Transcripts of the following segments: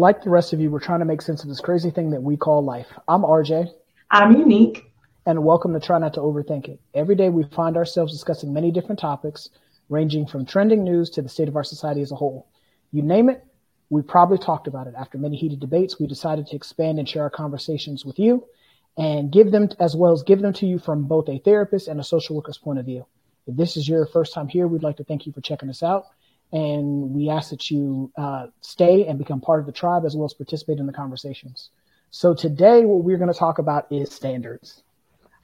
like the rest of you, we're trying to make sense of this crazy thing that we call life. I'm RJ. I'm unique. And welcome to Try Not to Overthink It. Every day we find ourselves discussing many different topics, ranging from trending news to the state of our society as a whole. You name it, we probably talked about it. After many heated debates, we decided to expand and share our conversations with you and give them as well as give them to you from both a therapist and a social worker's point of view. If this is your first time here, we'd like to thank you for checking us out. And we ask that you uh, stay and become part of the tribe as well as participate in the conversations. So today, what we're going to talk about is standards.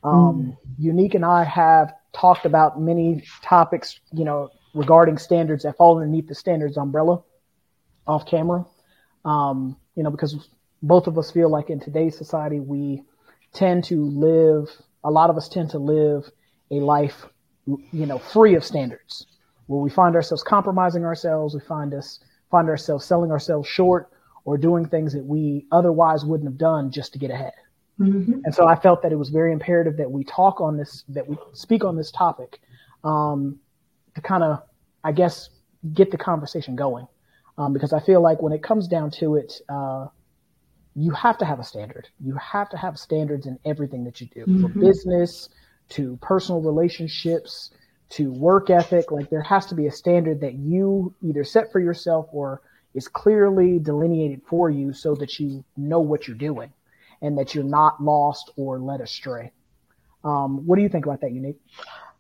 Um, mm. Unique and I have talked about many topics, you know, regarding standards that fall underneath the standards umbrella off camera. Um, you know, because both of us feel like in today's society, we tend to live, a lot of us tend to live a life, you know, free of standards where we find ourselves compromising ourselves. We find us, find ourselves selling ourselves short or doing things that we otherwise wouldn't have done just to get ahead. Mm-hmm. And so I felt that it was very imperative that we talk on this, that we speak on this topic, um, to kind of, I guess, get the conversation going. Um, because I feel like when it comes down to it, uh, you have to have a standard. You have to have standards in everything that you do, mm-hmm. from business to personal relationships to work ethic. Like there has to be a standard that you either set for yourself or is clearly delineated for you so that you know what you're doing and that you're not lost or led astray. Um, what do you think about that, Unique?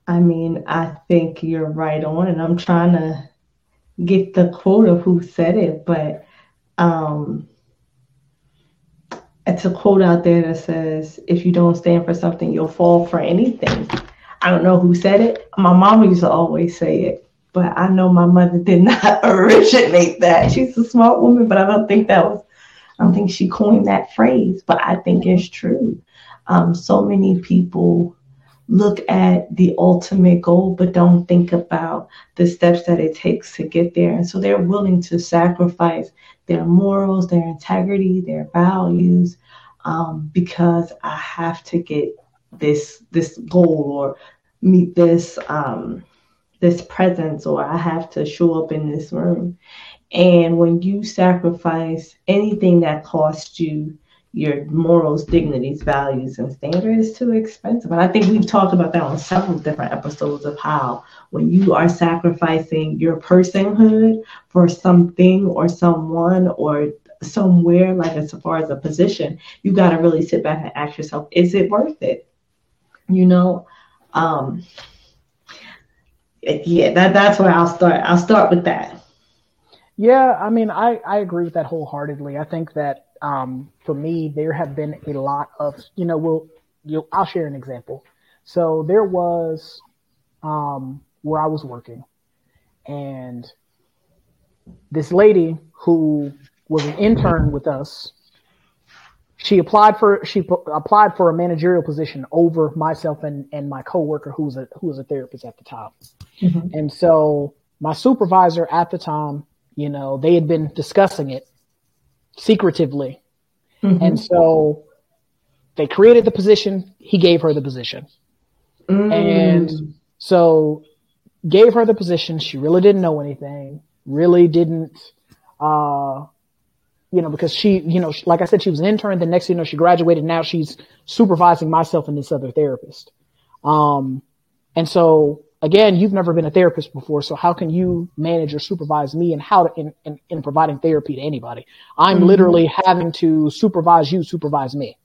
I mean, I think you're right on, and I'm trying to get the quote of who said it, but um, it's a quote out there that says, "If you don't stand for something, you'll fall for anything." I don't know who said it. My mom used to always say it, but I know my mother did not originate that. She's a smart woman, but I don't think that was I don't think she coined that phrase, but I think it's true. Um, so many people look at the ultimate goal, but don't think about the steps that it takes to get there. And so they're willing to sacrifice their morals, their integrity, their values, um, because I have to get this this goal or meet this um, this presence, or I have to show up in this room. And when you sacrifice anything that costs you your morals, dignities, values, and standards, too expensive. And I think we've talked about that on several different episodes of how when you are sacrificing your personhood for something or someone or somewhere, like as far as a position, you got to really sit back and ask yourself, is it worth it? You know, um, yeah, that that's where I'll start. I'll start with that. Yeah, I mean, I, I agree with that wholeheartedly. I think that um, for me, there have been a lot of, you know, we'll, you I'll share an example. So there was um, where I was working, and this lady who was an intern with us, she applied for she p- applied for a managerial position over myself and, and my coworker who was a who was a therapist at the time, mm-hmm. and so my supervisor at the time you know, they had been discussing it secretively. Mm-hmm. And so they created the position. He gave her the position. Mm. And so gave her the position. She really didn't know anything, really didn't, uh, you know, because she, you know, like I said, she was an intern. The next, you know, she graduated. Now she's supervising myself and this other therapist. Um, and so again, you've never been a therapist before, so how can you manage or supervise me and how to in, in, in providing therapy to anybody? I'm mm-hmm. literally having to supervise you, supervise me.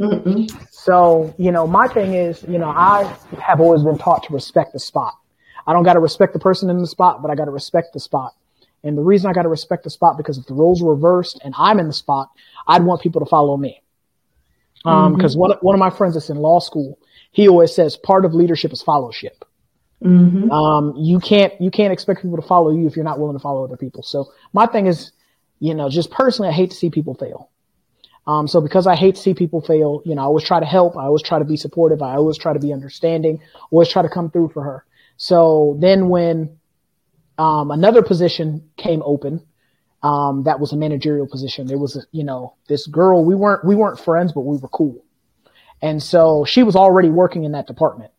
Mm-hmm. So, you know, my thing is, you know, I have always been taught to respect the spot. I don't got to respect the person in the spot, but I got to respect the spot. And the reason I got to respect the spot because if the roles were reversed and I'm in the spot, I'd want people to follow me. Um, mm-hmm. cause one, one of my friends that's in law school, he always says part of leadership is fellowship. Mm-hmm. Um, you can't you can't expect people to follow you if you're not willing to follow other people. So my thing is, you know, just personally, I hate to see people fail. Um, so because I hate to see people fail, you know, I always try to help. I always try to be supportive. I always try to be understanding. Always try to come through for her. So then when um, another position came open, um, that was a managerial position. There was, a, you know, this girl. We weren't we weren't friends, but we were cool. And so she was already working in that department.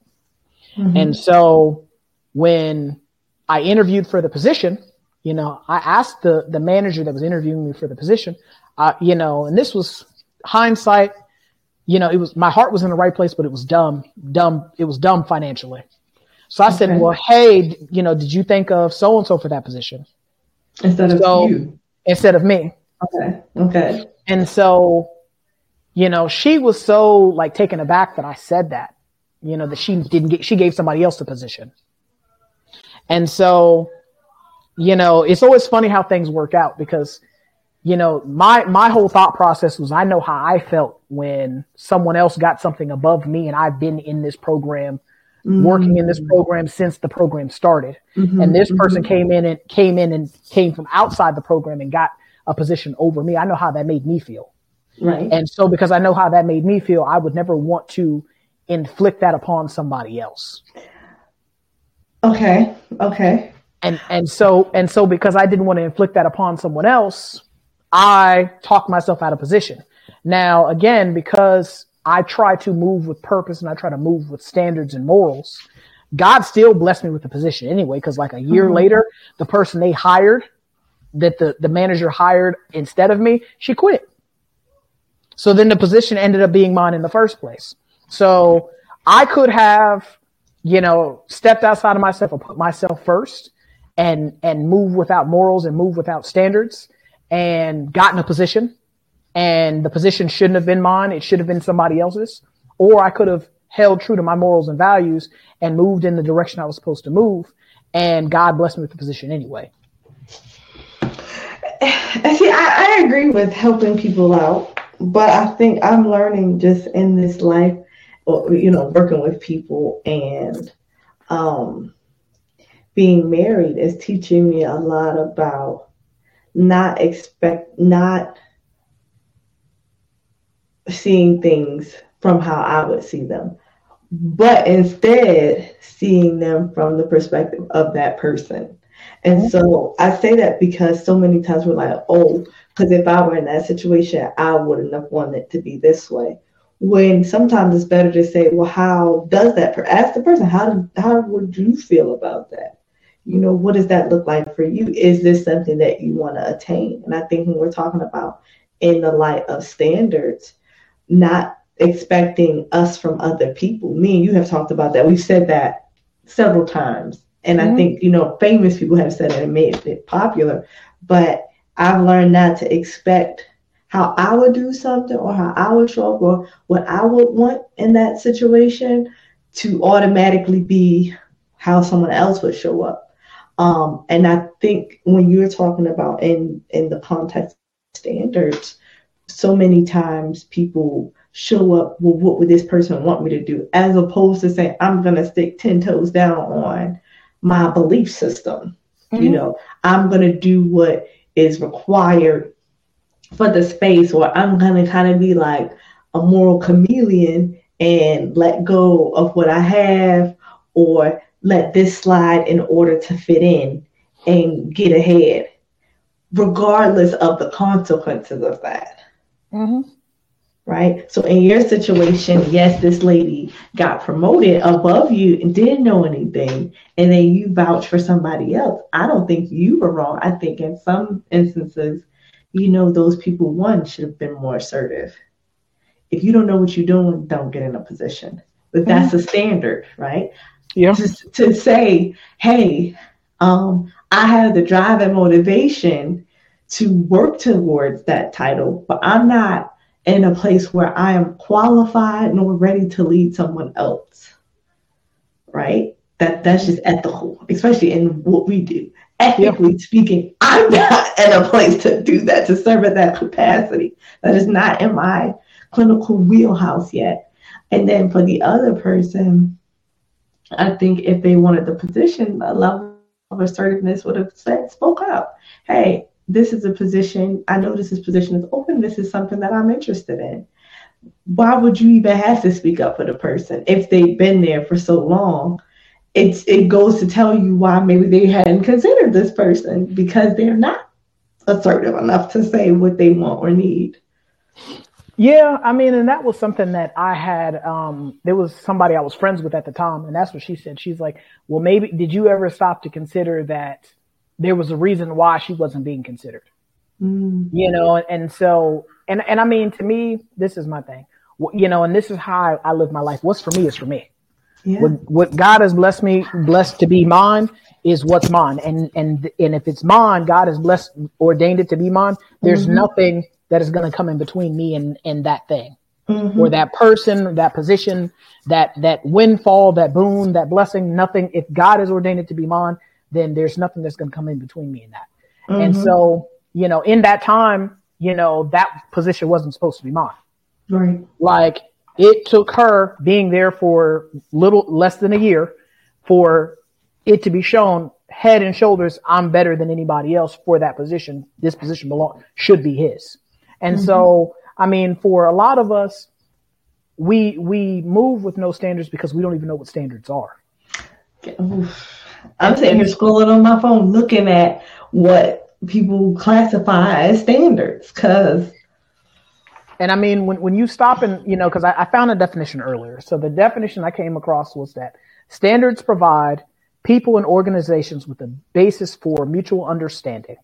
Mm-hmm. And so when I interviewed for the position, you know, I asked the, the manager that was interviewing me for the position, I, you know, and this was hindsight. You know, it was my heart was in the right place, but it was dumb, dumb. It was dumb financially. So I okay. said, well, hey, you know, did you think of so and so for that position instead of so, you? Instead of me. Okay. Okay. And so, you know, she was so like taken aback that I said that, you know, that she didn't get, she gave somebody else the position. And so, you know, it's always funny how things work out because, you know, my, my whole thought process was I know how I felt when someone else got something above me and I've been in this program, mm-hmm. working in this program since the program started. Mm-hmm. And this person mm-hmm. came in and came in and came from outside the program and got a position over me. I know how that made me feel. Right. And so because I know how that made me feel, I would never want to inflict that upon somebody else. Okay. Okay. And and so and so because I didn't want to inflict that upon someone else, I talked myself out of position. Now again, because I try to move with purpose and I try to move with standards and morals, God still blessed me with the position anyway, because like a year mm-hmm. later, the person they hired that the, the manager hired instead of me, she quit. So then the position ended up being mine in the first place. So I could have, you know, stepped outside of myself or put myself first and, and move without morals and move without standards and gotten a position and the position shouldn't have been mine. It should have been somebody else's. Or I could have held true to my morals and values and moved in the direction I was supposed to move. And God blessed me with the position anyway. See, I, I agree with helping people out, but I think I'm learning just in this life, you know, working with people and um, being married is teaching me a lot about not expect not seeing things from how I would see them, but instead seeing them from the perspective of that person. And mm-hmm. so I say that because so many times we're like, oh, because if I were in that situation, I wouldn't have wanted it to be this way. When sometimes it's better to say, well, how does that? Per- ask the person, how how would you feel about that? You know, what does that look like for you? Is this something that you want to attain? And I think when we're talking about in the light of standards, not expecting us from other people. Me and you have talked about that. We've said that several times and mm-hmm. I think, you know, famous people have said it and made it popular. But I've learned not to expect how I would do something or how I would show up or what I would want in that situation to automatically be how someone else would show up. Um, and I think when you're talking about in in the context standards, so many times people show up, well, what would this person want me to do? As opposed to saying, I'm gonna stick 10 toes down on my belief system. Mm-hmm. You know, I'm going to do what is required for the space, or I'm going to kind of be like a moral chameleon and let go of what I have, or let this slide in order to fit in and get ahead, regardless of the consequences of that. Mm-hmm right? So in your situation, yes, this lady got promoted above you and didn't know anything, and then you vouch for somebody else. I don't think you were wrong. I think in some instances, you know, those people one should have been more assertive. If you don't know what you're doing, don't get in a position. But that's mm-hmm. the standard, right? Yeah. To, to say, hey, um, I have the drive and motivation to work towards that title, but I'm not in a place where I am qualified nor ready to lead someone else. Right? That that's just ethical, especially in what we do. Ethically speaking, I'm not in a place to do that, to serve at that capacity. That is not in my clinical wheelhouse yet. And then for the other person, I think if they wanted the position, a level of assertiveness would have said, spoke up. Hey, this is a position, I know this is position is open. This is something that I'm interested in. Why would you even have to speak up for the person if they've been there for so long? It's it goes to tell you why maybe they hadn't considered this person because they're not assertive enough to say what they want or need. Yeah, I mean, and that was something that I had. Um, there was somebody I was friends with at the time, and that's what she said. She's like, "Well, maybe did you ever stop to consider that there was a reason why she wasn't being considered. Mm. You know, and, and so, and, and I mean, to me, this is my thing, you know, and this is how I, I live my life. What's for me is for me. Yeah. What, what God has blessed me, blessed to be mine is what's mine. And, and, and if it's mine, God has blessed, ordained it to be mine. There's mm-hmm. nothing that is going to come in between me and, and that thing mm-hmm. or that person, that position, that, that windfall, that boon, that blessing, nothing. If God has ordained it to be mine, then there's nothing that's going to come in between me and that. Mm-hmm. And so, you know, in that time, you know, that position wasn't supposed to be mine. Right. Like it took her being there for little less than a year for it to be shown head and shoulders, I'm better than anybody else for that position. This position belong should be his. And mm-hmm. so, I mean, for a lot of us, we, we move with no standards because we don't even know what standards are. I'm sitting here scrolling on my phone looking at what people classify as standards because and I mean, when, when you stop and, you know, because I, I, found a definition earlier. So the definition I came across was that standards provide people and organizations with a basis for mutual understanding.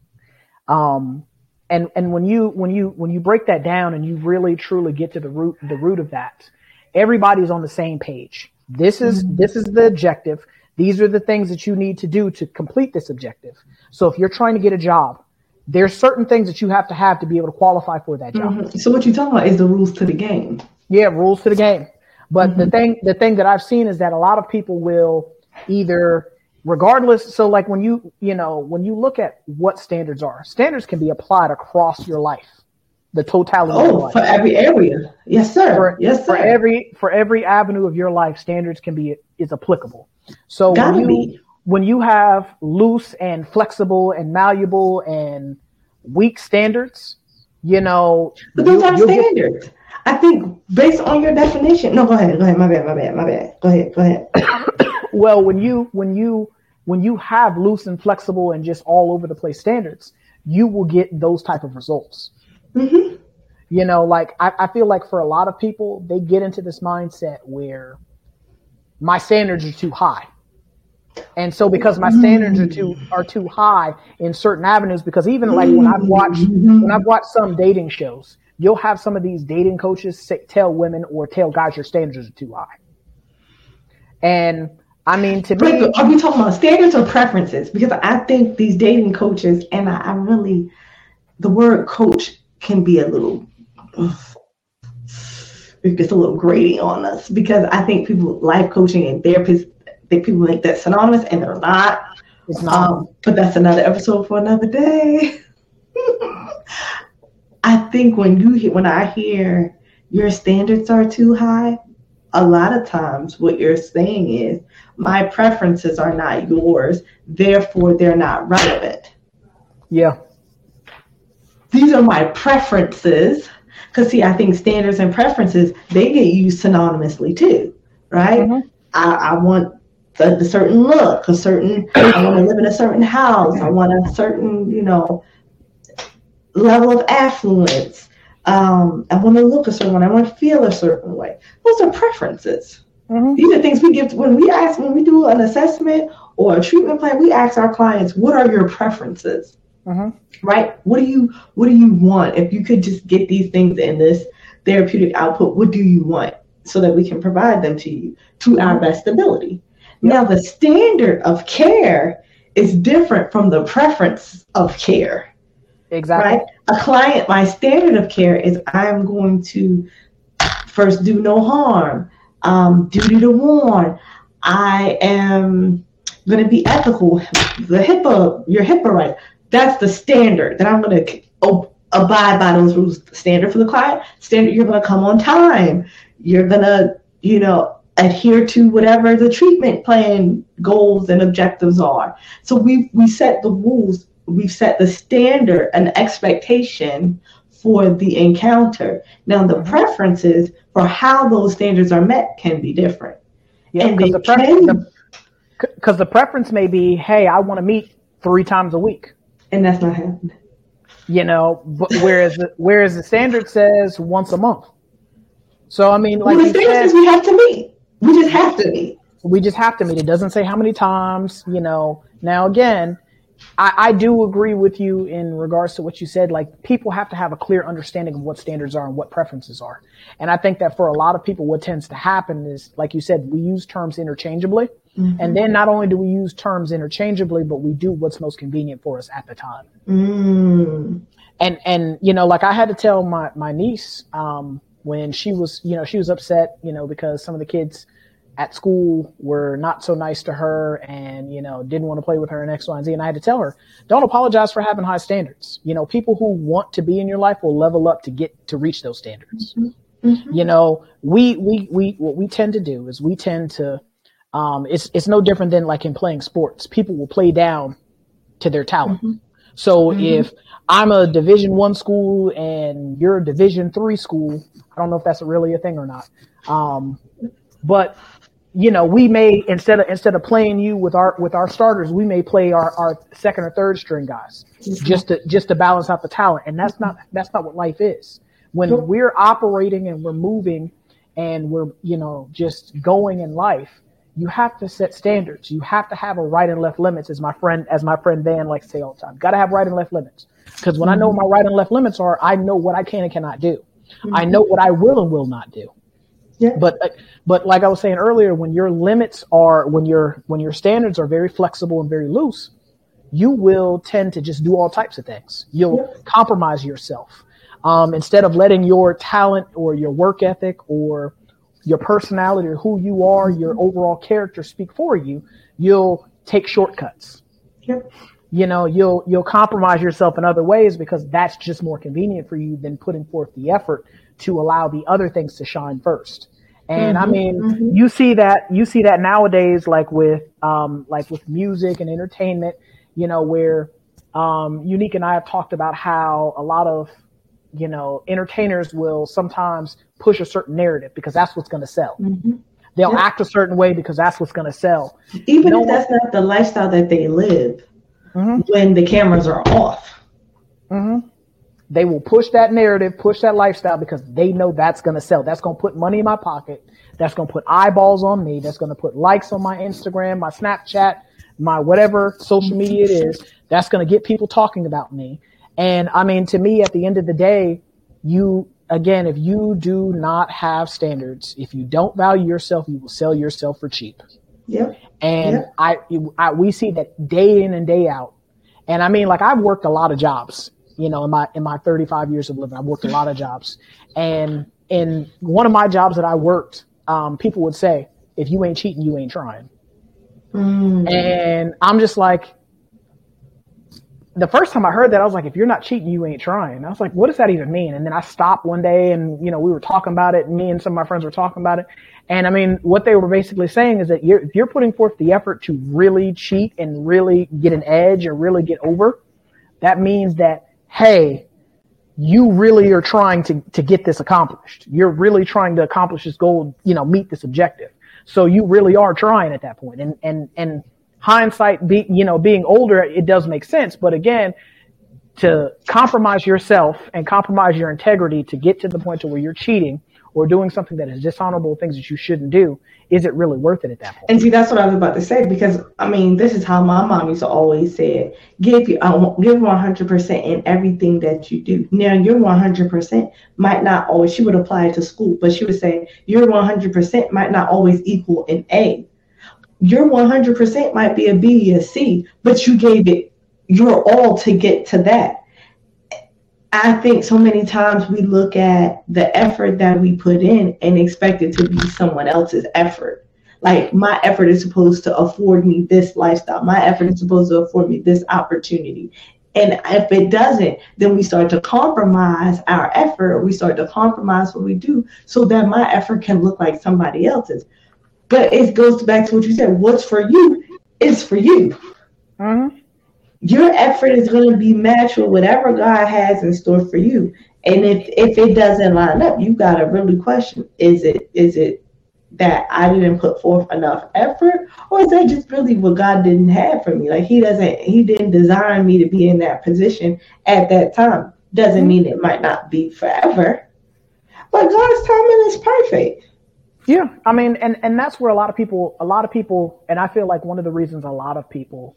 Um, and, and when you, when you, when you break that down and you really truly get to the root, the root of that, everybody's on the same page. This is, mm-hmm. this is the objective. These are the things that you need to do to complete this objective. So if you're trying to get a job, there's certain things that you have to have to be able to qualify for that job. Mm-hmm. So what you're talking about is the rules to the game. Yeah, rules to the game. But mm-hmm. the thing, the thing that I've seen is that a lot of people will either, regardless. So like when you, you know, when you look at what standards are, standards can be applied across your life, the totality. Oh, for every area. Yes, sir. For, yes, sir. For every, for every avenue of your life, standards can be, is applicable. So Gotta when you, be when you have loose and flexible and malleable and weak standards, you know, but those are standards. Get... I think based on your definition. No, go ahead. Go ahead. My bad. My bad. My bad. Go ahead. Go ahead. well, when you when you when you have loose and flexible and just all over the place standards, you will get those type of results. Mm-hmm. You know, like I, I feel like for a lot of people, they get into this mindset where my standards are too high. And so because my standards are too are too high in certain avenues, because even like when I've watched when I've watched some dating shows, you'll have some of these dating coaches say, tell women or tell guys your standards are too high. And I mean, to are we talking about standards or preferences? Because I think these dating coaches, and I, I really, the word coach can be a little, it gets a little grating on us because I think people life coaching and therapists think people think that synonymous, and they're not. It's not. Um, but that's another episode for another day. I think when you hear, when I hear your standards are too high, a lot of times what you're saying is my preferences are not yours, therefore they're not relevant. Yeah. These are my preferences. Because see, I think standards and preferences they get used synonymously too, right? Mm-hmm. I, I want a, a certain look, a certain, I want to live in a certain house, I want a certain, you know, level of affluence. Um, I want to look a certain way. I want to feel a certain way. Those are preferences. Mm-hmm. These are things we give when we ask when we do an assessment or a treatment plan. We ask our clients, "What are your preferences?" Mm-hmm. Right? What do you What do you want? If you could just get these things in this therapeutic output, what do you want so that we can provide them to you to our best ability? Now, the standard of care is different from the preference of care. Exactly. Right? A client, my standard of care is I'm going to first do no harm, um, duty to warn. I am going to be ethical. The HIPAA, your HIPAA right. That's the standard that I'm going to abide by those rules. Standard for the client, standard you're going to come on time. You're going to, you know, adhere to whatever the treatment plan goals and objectives are. So we we set the rules, we've set the standard, and expectation for the encounter. Now the preferences for how those standards are met can be different. Yeah, because the, pre- the, the preference may be, hey, I want to meet three times a week, and that's not happening. You know, but whereas whereas the standard says once a month. So I mean, like well, the standard says we have to meet. We just have to meet. We just have to meet. It doesn't say how many times, you know. Now again, I, I do agree with you in regards to what you said. Like people have to have a clear understanding of what standards are and what preferences are. And I think that for a lot of people, what tends to happen is, like you said, we use terms interchangeably. Mm-hmm. And then not only do we use terms interchangeably, but we do what's most convenient for us at the time. Mm. And, and, you know, like I had to tell my, my niece, um, when she was, you know, she was upset, you know, because some of the kids, at school were not so nice to her and, you know, didn't want to play with her and X, Y, and Z. And I had to tell her, don't apologize for having high standards. You know, people who want to be in your life will level up to get to reach those standards. Mm-hmm. Mm-hmm. You know, we, we, we, what we tend to do is we tend to, um, it's, it's no different than like in playing sports. People will play down to their talent. Mm-hmm. So mm-hmm. if I'm a division one school and you're a division three school, I don't know if that's really a thing or not. Um, but you know, we may instead of instead of playing you with our with our starters, we may play our, our second or third string guys mm-hmm. just to just to balance out the talent. And that's not that's not what life is. When we're operating and we're moving and we're you know just going in life, you have to set standards. You have to have a right and left limits, as my friend as my friend Van likes to say all the time. Got to have right and left limits because when mm-hmm. I know my right and left limits are, I know what I can and cannot do. Mm-hmm. I know what I will and will not do. Yeah. But but like I was saying earlier, when your limits are when your when your standards are very flexible and very loose, you will tend to just do all types of things. You'll yeah. compromise yourself um, instead of letting your talent or your work ethic or your personality or who you are, your overall character speak for you. You'll take shortcuts. Yep. You know, you'll you'll compromise yourself in other ways because that's just more convenient for you than putting forth the effort to allow the other things to shine first. And mm-hmm, I mean, mm-hmm. you see that, you see that nowadays, like with, um, like with music and entertainment, you know, where, um, Unique and I have talked about how a lot of, you know, entertainers will sometimes push a certain narrative because that's what's going to sell. Mm-hmm. They'll yeah. act a certain way because that's what's going to sell. Even no if that's one, not the lifestyle that they live mm-hmm. when the cameras are off. Mm-hmm. They will push that narrative, push that lifestyle because they know that's going to sell. That's going to put money in my pocket. That's going to put eyeballs on me. That's going to put likes on my Instagram, my Snapchat, my whatever social media it is. That's going to get people talking about me. And I mean, to me, at the end of the day, you, again, if you do not have standards, if you don't value yourself, you will sell yourself for cheap. Yep. And yep. I, I, we see that day in and day out. And I mean, like I've worked a lot of jobs you know, in my in my 35 years of living, I've worked a lot of jobs, and in one of my jobs that I worked, um, people would say, "If you ain't cheating, you ain't trying." Mm. And I'm just like, the first time I heard that, I was like, "If you're not cheating, you ain't trying." I was like, "What does that even mean?" And then I stopped one day, and you know, we were talking about it, and me and some of my friends were talking about it, and I mean, what they were basically saying is that you're, if you're putting forth the effort to really cheat and really get an edge or really get over, that means that hey, you really are trying to, to get this accomplished. You're really trying to accomplish this goal, you know, meet this objective. So you really are trying at that point. And, and, and hindsight, be, you know, being older, it does make sense. But again, to compromise yourself and compromise your integrity to get to the point to where you're cheating or doing something that is dishonorable things that you shouldn't do, is it really worth it at that point? And see, that's what I was about to say because I mean, this is how my mom used to always say it: give you, uh, give one hundred percent in everything that you do. Now, your one hundred percent might not always. She would apply it to school, but she would say your one hundred percent might not always equal an A. Your one hundred percent might be a B or C, but you gave it your all to get to that I think so many times we look at the effort that we put in and expect it to be someone else's effort. Like my effort is supposed to afford me this lifestyle. My effort is supposed to afford me this opportunity. And if it doesn't, then we start to compromise our effort. We start to compromise what we do so that my effort can look like somebody else's. But it goes back to what you said. What's for you is for you. Mm-hmm your effort is going to be matched with whatever God has in store for you. And if if it doesn't line up, you got to really question: Is it is it that I didn't put forth enough effort, or is that just really what God didn't have for me? Like He doesn't He didn't design me to be in that position at that time. Doesn't mean it might not be forever, but God's timing is perfect. Yeah, I mean, and and that's where a lot of people, a lot of people, and I feel like one of the reasons a lot of people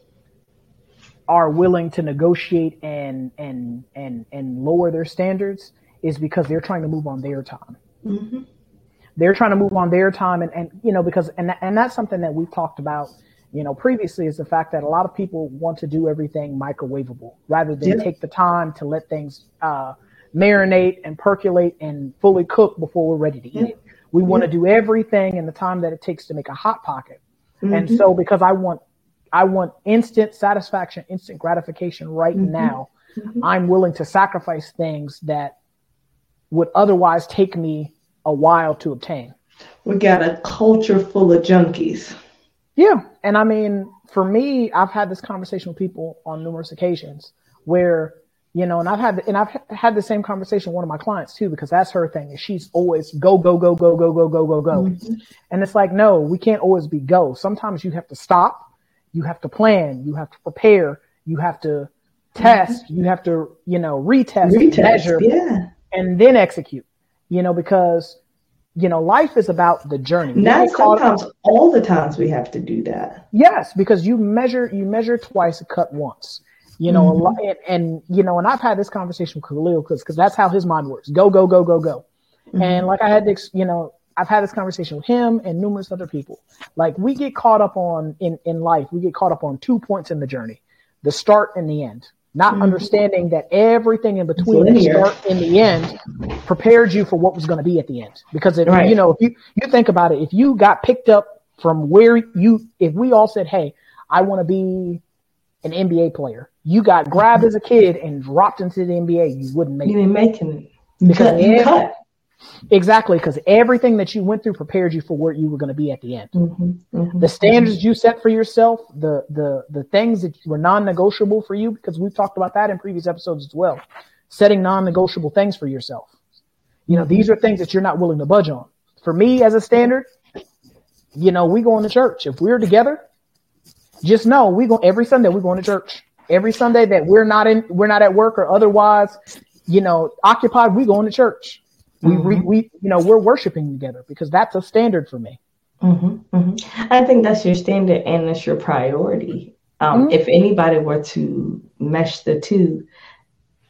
are willing to negotiate and and and and lower their standards is because they're trying to move on their time. Mm-hmm. They're trying to move on their time, and, and you know because and and that's something that we've talked about, you know, previously is the fact that a lot of people want to do everything microwavable rather than yeah. take the time to let things uh, marinate and percolate and fully cook before we're ready to eat it. We want to do everything in the time that it takes to make a hot pocket. Mm-hmm. And so because I want I want instant satisfaction, instant gratification right mm-hmm. now. Mm-hmm. I'm willing to sacrifice things that would otherwise take me a while to obtain. We got a culture full of junkies. Yeah. And I mean, for me, I've had this conversation with people on numerous occasions where, you know, and I've had, and I've had the same conversation with one of my clients too, because that's her thing. Is she's always go, go, go, go, go, go, go, go, go. Mm-hmm. And it's like, no, we can't always be go. Sometimes you have to stop you have to plan, you have to prepare, you have to test, mm-hmm. you have to, you know, retest, retest measure, yeah. and then execute, you know, because, you know, life is about the journey. Not sometimes all the times we have to do that. Yes, because you measure, you measure twice, cut once. You know, mm-hmm. and, and, you know, and I've had this conversation with Khalil because because that's how his mind works. Go, go, go, go, go. Mm-hmm. And like I had to, you know, I've had this conversation with him and numerous other people. Like we get caught up on in, in life, we get caught up on two points in the journey, the start and the end. Not mm-hmm. understanding that everything in between the start and the end prepared you for what was going to be at the end. Because if, right. you know, if you, you think about it, if you got picked up from where you, if we all said, Hey, I want to be an NBA player, you got grabbed as a kid and dropped into the NBA, you wouldn't make you it. You didn't make it. Because you cut. Exactly, because everything that you went through prepared you for where you were going to be at the end. Mm-hmm, mm-hmm, the standards you set for yourself, the the the things that were non-negotiable for you, because we've talked about that in previous episodes as well. Setting non-negotiable things for yourself. You know, these are things that you're not willing to budge on. For me, as a standard, you know, we going to church. If we're together, just know we go every Sunday. We're going to church. Every Sunday that we're not in, we're not at work or otherwise, you know, occupied. We going to church we, mm-hmm. we, you know, we're worshiping together because that's a standard for me. Mm-hmm, mm-hmm. I think that's your standard and that's your priority. Um, mm-hmm. If anybody were to mesh the two,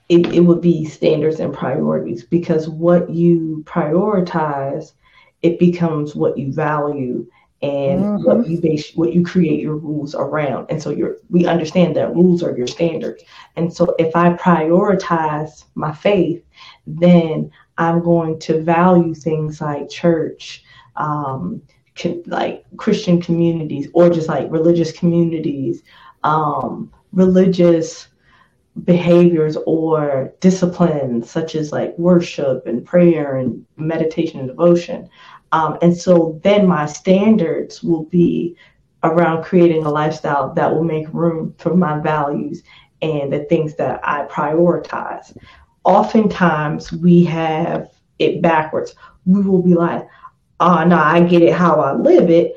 it, it would be standards and priorities because what you prioritize, it becomes what you value and mm-hmm. what you base what you create your rules around. And so you're we understand that rules are your standards. And so if I prioritize my faith, then I'm going to value things like church, um, like Christian communities, or just like religious communities, um, religious behaviors or disciplines such as like worship and prayer and meditation and devotion. Um, and so then my standards will be around creating a lifestyle that will make room for my values and the things that I prioritize oftentimes we have it backwards. We will be like, oh, no, I get it how I live it,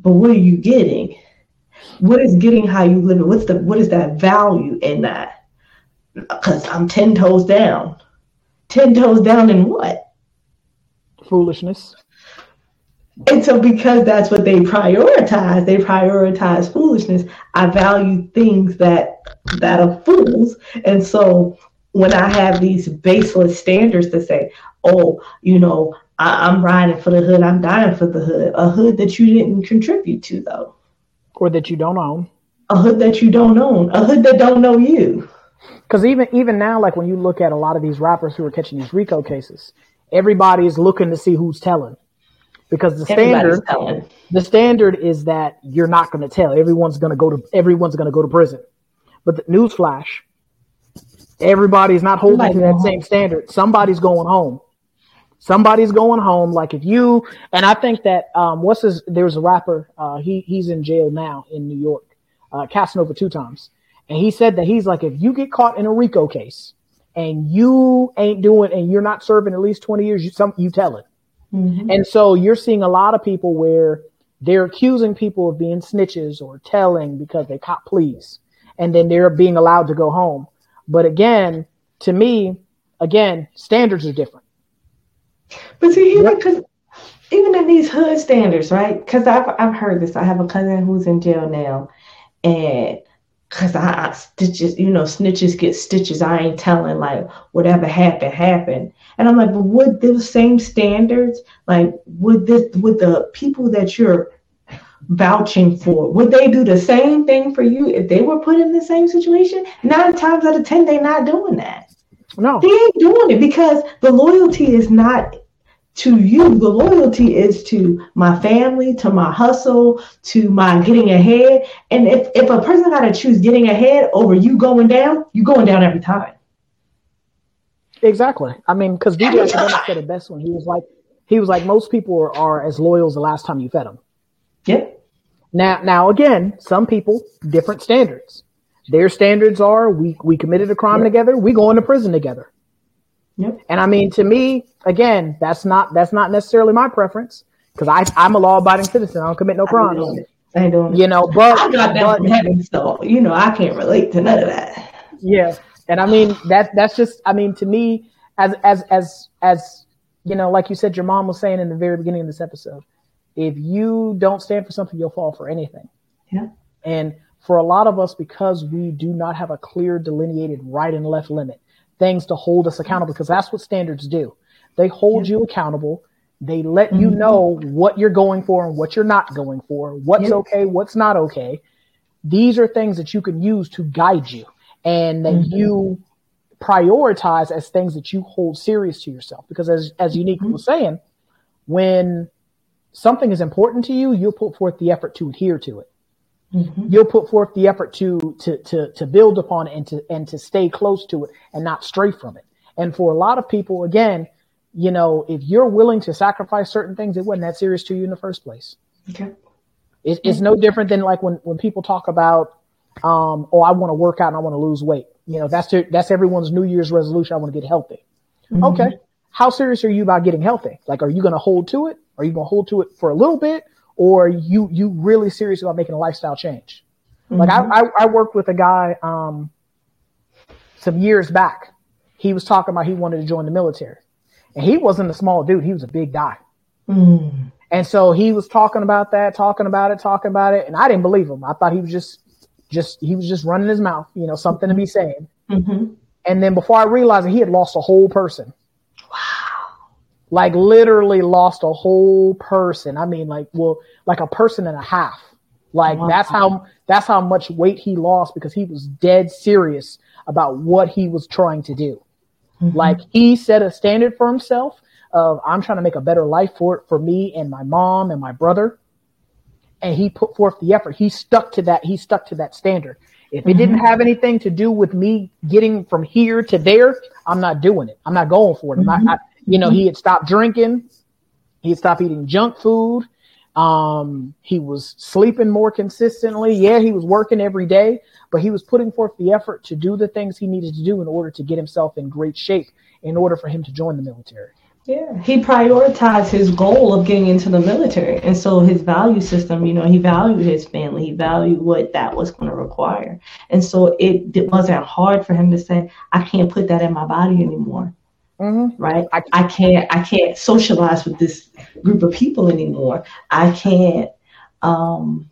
but what are you getting? What is getting how you live it? What's the what is that value in that? Because I'm ten toes down. Ten toes down in what? Foolishness. And so because that's what they prioritize, they prioritize foolishness. I value things that that are fools. And so when I have these baseless standards to say, oh, you know, I, am riding for the hood, I'm dying for the hood, a hood that you didn't contribute to, though. Or that you don't own. A hood that you don't own, a hood that don't know you. Because even even now, like when you look at a lot of these rappers who are catching these RICO cases, everybody is looking to see who's telling. Because the standard, the standard is that you're not going to tell. Everyone's going to go to everyone's going to go to prison. But the newsflash, Everybody's not holding to that home. same standard. Somebody's going home. Somebody's going home. Like if you and I think that um, what's his? There's a rapper. Uh, he he's in jail now in New York, uh, Casanova two times, and he said that he's like if you get caught in a RICO case and you ain't doing and you're not serving at least twenty years, you some you tell it. Mm-hmm. And so you're seeing a lot of people where they're accusing people of being snitches or telling because they caught pleas, and then they're being allowed to go home. But again, to me, again, standards are different. But see, even because even in these hood standards, right? Because I've I've heard this. I have a cousin who's in jail now, and Cause I, I stitches, you know, snitches get stitches. I ain't telling like whatever happened happened. And I'm like, but would the same standards, like would this would the people that you're vouching for, would they do the same thing for you if they were put in the same situation? Nine times out of ten, they're not doing that. No. They ain't doing it because the loyalty is not to you. The loyalty is to my family, to my hustle, to my getting ahead. And if, if a person got to choose getting ahead over you going down, you going down every time. Exactly. I mean, because DJ Akademiks said it best when he was like, he was like, most people are, are as loyal as the last time you fed them. Yep. Now, now again, some people different standards. Their standards are we we committed a crime yep. together, we go into prison together. Yep. And I mean, to me, again, that's not that's not necessarily my preference because I I'm a law abiding citizen. I don't commit no crimes. I don't. You know, but I got that but, heaven, so you know I can't relate to none of that. Yeah, and I mean that that's just I mean to me as as as as you know, like you said, your mom was saying in the very beginning of this episode, if you don't stand for something, you'll fall for anything. Yeah. And for a lot of us, because we do not have a clear delineated right and left limit, things to hold us accountable because that's what standards do. They hold yeah. you accountable. They let mm-hmm. you know what you're going for and what you're not going for, what's yeah. okay, what's not okay. These are things that you can use to guide you and that mm-hmm. you prioritize as things that you hold serious to yourself. Because as, as Unique mm-hmm. was saying, when something is important to you, you'll put forth the effort to adhere to it. Mm-hmm. You'll put forth the effort to, to, to, to build upon it and to, and to stay close to it and not stray from it. And for a lot of people, again, you know, if you're willing to sacrifice certain things, it wasn't that serious to you in the first place. Okay. It, it's no different than like when, when people talk about, um, oh, I want to work out and I want to lose weight. You know, that's, to, that's everyone's New Year's resolution. I want to get healthy. Mm-hmm. Okay. How serious are you about getting healthy? Like, are you going to hold to it? Are you going to hold to it for a little bit or you you really serious about making a lifestyle change. Mm-hmm. Like I, I, I worked with a guy um some years back. He was talking about he wanted to join the military, and he wasn't a small dude. He was a big guy. Mm. And so he was talking about that, talking about it, talking about it, and I didn't believe him. I thought he was just just he was just running his mouth, you know, something to be saying. Mm-hmm. And then before I realized it, he had lost a whole person. Like literally lost a whole person. I mean, like, well, like a person and a half. Like wow. that's how, that's how much weight he lost because he was dead serious about what he was trying to do. Mm-hmm. Like he set a standard for himself of, I'm trying to make a better life for, it for me and my mom and my brother. And he put forth the effort. He stuck to that. He stuck to that standard. If it mm-hmm. didn't have anything to do with me getting from here to there, I'm not doing it. I'm not going for it. Mm-hmm. Not, I, you know, he had stopped drinking. He had stopped eating junk food. Um, he was sleeping more consistently. Yeah, he was working every day, but he was putting forth the effort to do the things he needed to do in order to get himself in great shape in order for him to join the military. Yeah, he prioritized his goal of getting into the military. And so his value system, you know, he valued his family, he valued what that was going to require. And so it, it wasn't hard for him to say, I can't put that in my body anymore. Mm-hmm. Right. I, I can't I can't socialize with this group of people anymore. I can't um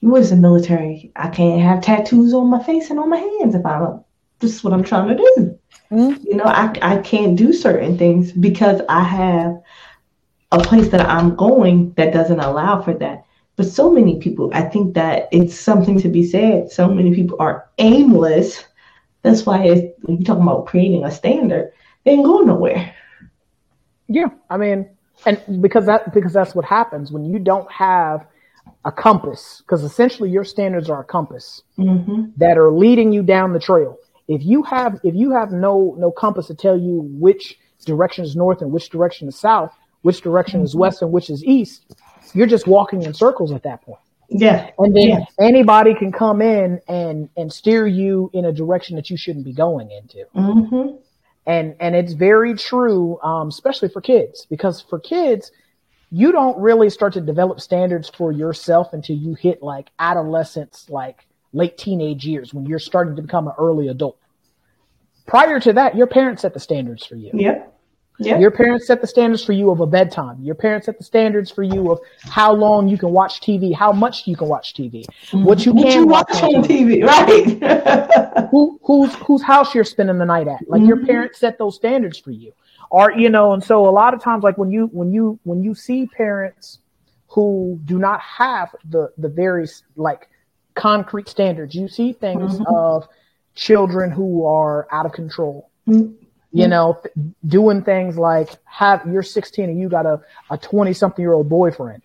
what is the military? I can't have tattoos on my face and on my hands if I don't this is what I'm trying to do. Mm-hmm. You know, I I can't do certain things because I have a place that I'm going that doesn't allow for that. But so many people, I think that it's something to be said. So many people are aimless. That's why it's, when you talk about creating a standard, ain't going nowhere. Yeah, I mean, and because that because that's what happens when you don't have a compass, because essentially your standards are a compass mm-hmm. that are leading you down the trail. If you have if you have no no compass to tell you which direction is north and which direction is south, which direction mm-hmm. is west and which is east, you're just walking in circles at that point. Yeah. And then yeah. anybody can come in and and steer you in a direction that you shouldn't be going into. Mm-hmm and and it's very true, um, especially for kids, because for kids, you don't really start to develop standards for yourself until you hit like adolescence, like late teenage years, when you're starting to become an early adult. Prior to that, your parents set the standards for you. Yeah. Your parents set the standards for you of a bedtime. Your parents set the standards for you of how long you can watch TV, how much you can watch TV, what you what can you watch, watch on TV, right? Who, whose whose house you're spending the night at. Like mm-hmm. your parents set those standards for you. Or you know, and so a lot of times, like when you when you when you see parents who do not have the the very like concrete standards, you see things mm-hmm. of children who are out of control. Mm-hmm you know, doing things like have you're 16 and you got a, a 20 something year old boyfriend.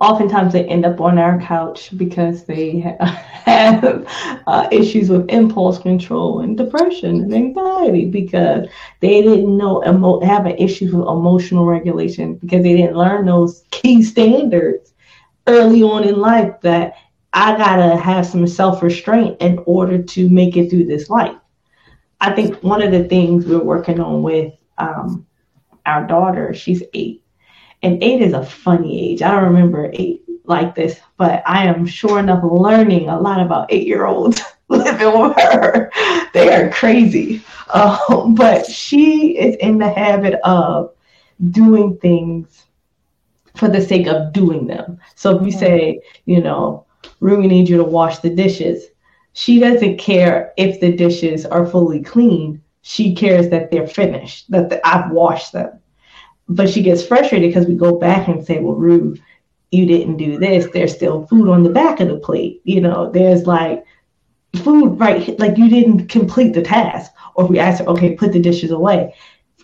Oftentimes they end up on our couch because they have uh, issues with impulse control and depression and anxiety because they didn't know emo- have an issues with emotional regulation because they didn't learn those key standards early on in life that I gotta have some self restraint in order to make it through this life. I think one of the things we're working on with um, our daughter, she's eight, and eight is a funny age. I don't remember eight like this, but I am sure enough learning a lot about eight year olds living with her. They are crazy. Um, but she is in the habit of doing things for the sake of doing them. So if we say, you know, Rue, we need you to wash the dishes she doesn't care if the dishes are fully clean. She cares that they're finished, that the, I've washed them. But she gets frustrated because we go back and say, well, Rue, you didn't do this. There's still food on the back of the plate. You know, there's like food right, like you didn't complete the task. Or if we ask her, okay, put the dishes away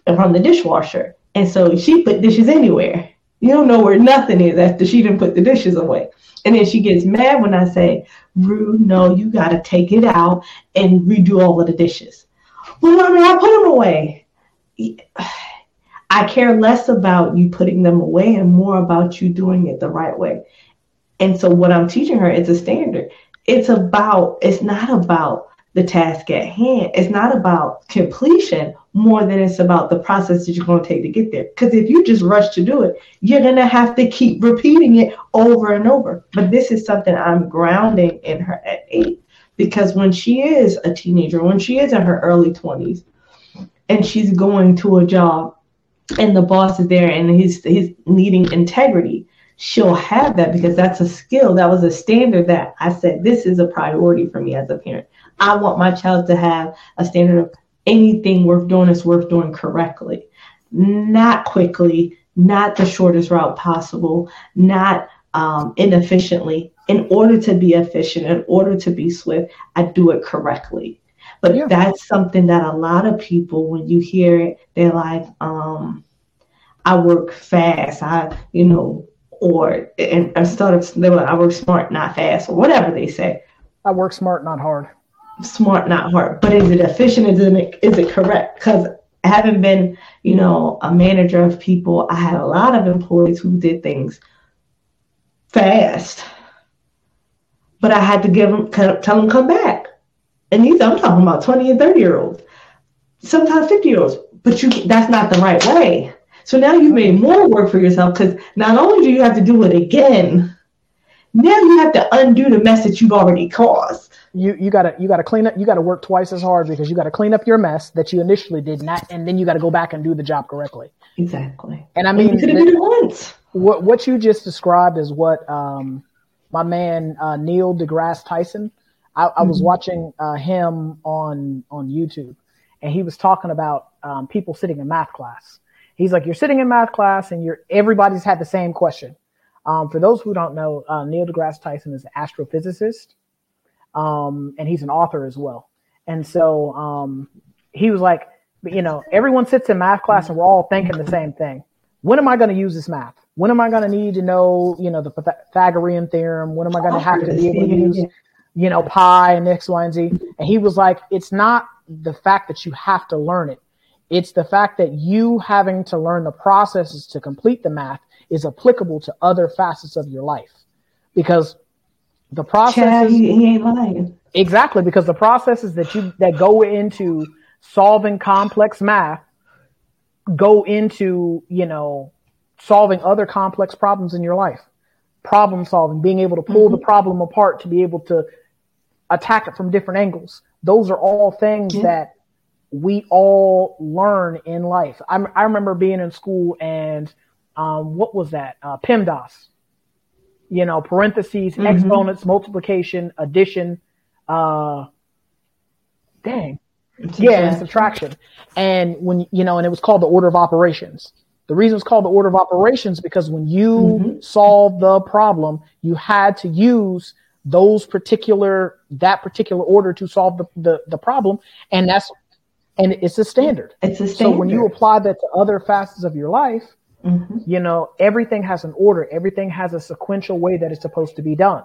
from the dishwasher. And so she put dishes anywhere. You don't know where nothing is after she didn't put the dishes away. And then she gets mad when I say, Rue, no, you got to take it out and redo all of the dishes. Well, mommy, I put them away. I care less about you putting them away and more about you doing it the right way. And so what I'm teaching her is a standard. It's about, it's not about the task at hand. It's not about completion more than it's about the process that you're going to take to get there. Because if you just rush to do it, you're going to have to keep repeating it over and over. But this is something I'm grounding in her at eight. Because when she is a teenager, when she is in her early 20s, and she's going to a job and the boss is there and he's, he's needing integrity, she'll have that because that's a skill. That was a standard that I said, this is a priority for me as a parent. I want my child to have a standard of anything worth doing is worth doing correctly, not quickly, not the shortest route possible, not um, inefficiently. In order to be efficient, in order to be swift, I do it correctly. But yeah. that's something that a lot of people, when you hear it, they're like, um, I work fast. I, you know, or and instead of they were like, I work smart, not fast, or whatever they say. I work smart, not hard smart, not hard. But is it efficient? Is it is it correct? Because having been, you know, a manager of people, I had a lot of employees who did things fast, but I had to give them tell them come back. And these I'm talking about 20 and 30 year olds, sometimes 50 year olds. But you that's not the right way. So now you've made more work for yourself because not only do you have to do it again, now you have to undo the mess that you've already caused you you gotta you gotta clean up you gotta work twice as hard because you gotta clean up your mess that you initially did not and then you gotta go back and do the job correctly. Exactly. And i mean the, what what you just described is what um my man uh, neil degrasse tyson i, I was mm-hmm. watching uh, him on on youtube and he was talking about um, people sitting in math class. He's like you're sitting in math class and you're everybody's had the same question. Um, for those who don't know, uh, Neil deGrasse Tyson is an astrophysicist um, and he's an author as well. And so um, he was like, you know, everyone sits in math class and we're all thinking the same thing. When am I going to use this math? When am I going to need to know, you know, the Pythagorean theorem? When am I going to have to be able to use, you know, pi and X, Y, and Z? And he was like, it's not the fact that you have to learn it. It's the fact that you having to learn the processes to complete the math is applicable to other facets of your life. Because the process he, he ain't lying. Exactly, because the processes that you that go into solving complex math go into, you know, solving other complex problems in your life. Problem solving, being able to pull mm-hmm. the problem apart to be able to attack it from different angles. Those are all things yeah. that we all learn in life. I, I remember being in school and um, what was that? Uh, PEMDAS. You know, parentheses, mm-hmm. exponents, multiplication, addition, uh, dang. Yeah, and subtraction. And when, you know, and it was called the order of operations. The reason it's called the order of operations because when you mm-hmm. solve the problem, you had to use those particular, that particular order to solve the, the, the problem. And that's, and it's a standard. It's a standard. So when you apply that to other facets of your life, mm-hmm. you know, everything has an order. Everything has a sequential way that it's supposed to be done.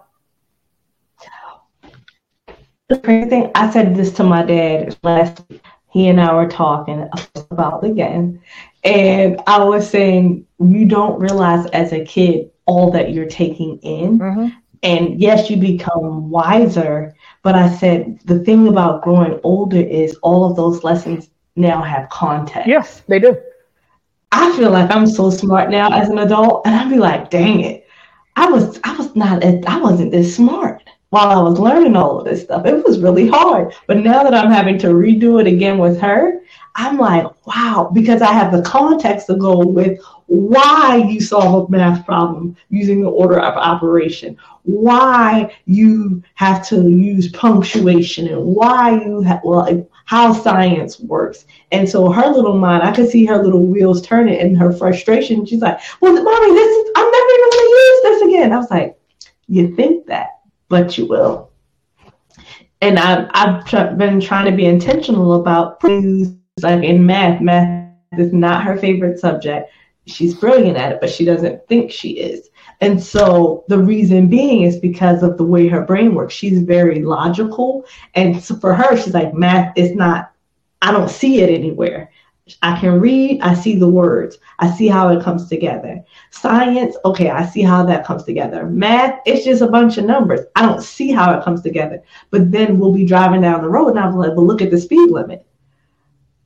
The crazy thing, I said this to my dad last week. He and I were talking about again, and I was saying, you don't realize as a kid all that you're taking in. Mm-hmm. And yes, you become wiser. But I said, the thing about growing older is all of those lessons now have context. Yes, they do. I feel like I'm so smart now as an adult, and I'd be like, dang it. I was I was not I wasn't this smart while I was learning all of this stuff. It was really hard. But now that I'm having to redo it again with her, I'm like, wow, because I have the context to go with why you solve a math problem using the order of operation, why you have to use punctuation, and why you have, well, how science works. And so her little mind, I could see her little wheels turning in her frustration. She's like, well, mommy, this is, I'm never even going to use this again. I was like, you think that but you will. And I've, I've been trying to be intentional about like in math. Math is not her favorite subject. She's brilliant at it, but she doesn't think she is. And so the reason being is because of the way her brain works. She's very logical. And so for her, she's like, math is not, I don't see it anywhere. I can read, I see the words, I see how it comes together. Science, okay, I see how that comes together. Math, it's just a bunch of numbers. I don't see how it comes together. But then we'll be driving down the road and I'm like, well, look at the speed limit.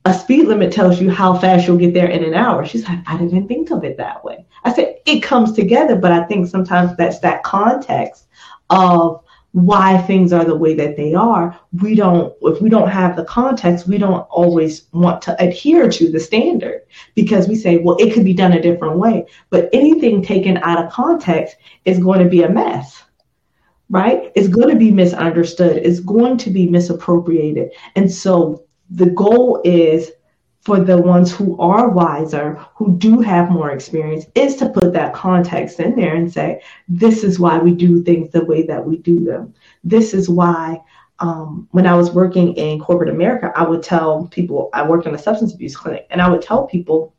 A speed limit tells you how fast you'll get there in an hour. She's like, I didn't think of it that way. I said, it comes together, but I think sometimes that's that context of why things are the way that they are. We don't if we don't have the context we don't always want to adhere to the standard because we say well it could be done a different way. But anything taken out of context is going to be a mess right? It's going to be misunderstood. It's going to be misappropriated. And so the goal is for the ones who are wiser, who do have more experience, is to put that context in there and say, this is why we do things the way that we do them. This is why um, when I was working in corporate America, I would tell people, I worked in a substance abuse clinic, and I would tell people,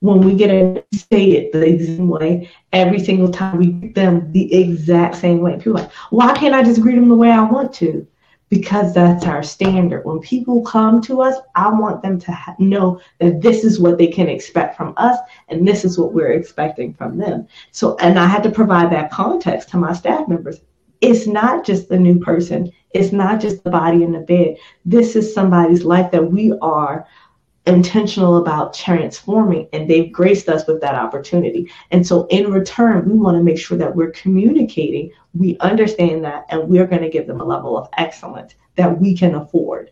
when we get it, say it the same way every single time we get them the exact same way. People like, why can't I just greet them the way I want to? Because that's our standard. When people come to us, I want them to ha- know that this is what they can expect from us and this is what we're expecting from them. So, and I had to provide that context to my staff members. It's not just the new person, it's not just the body in the bed. This is somebody's life that we are intentional about transforming and they've graced us with that opportunity. And so in return we want to make sure that we're communicating we understand that and we're going to give them a level of excellence that we can afford.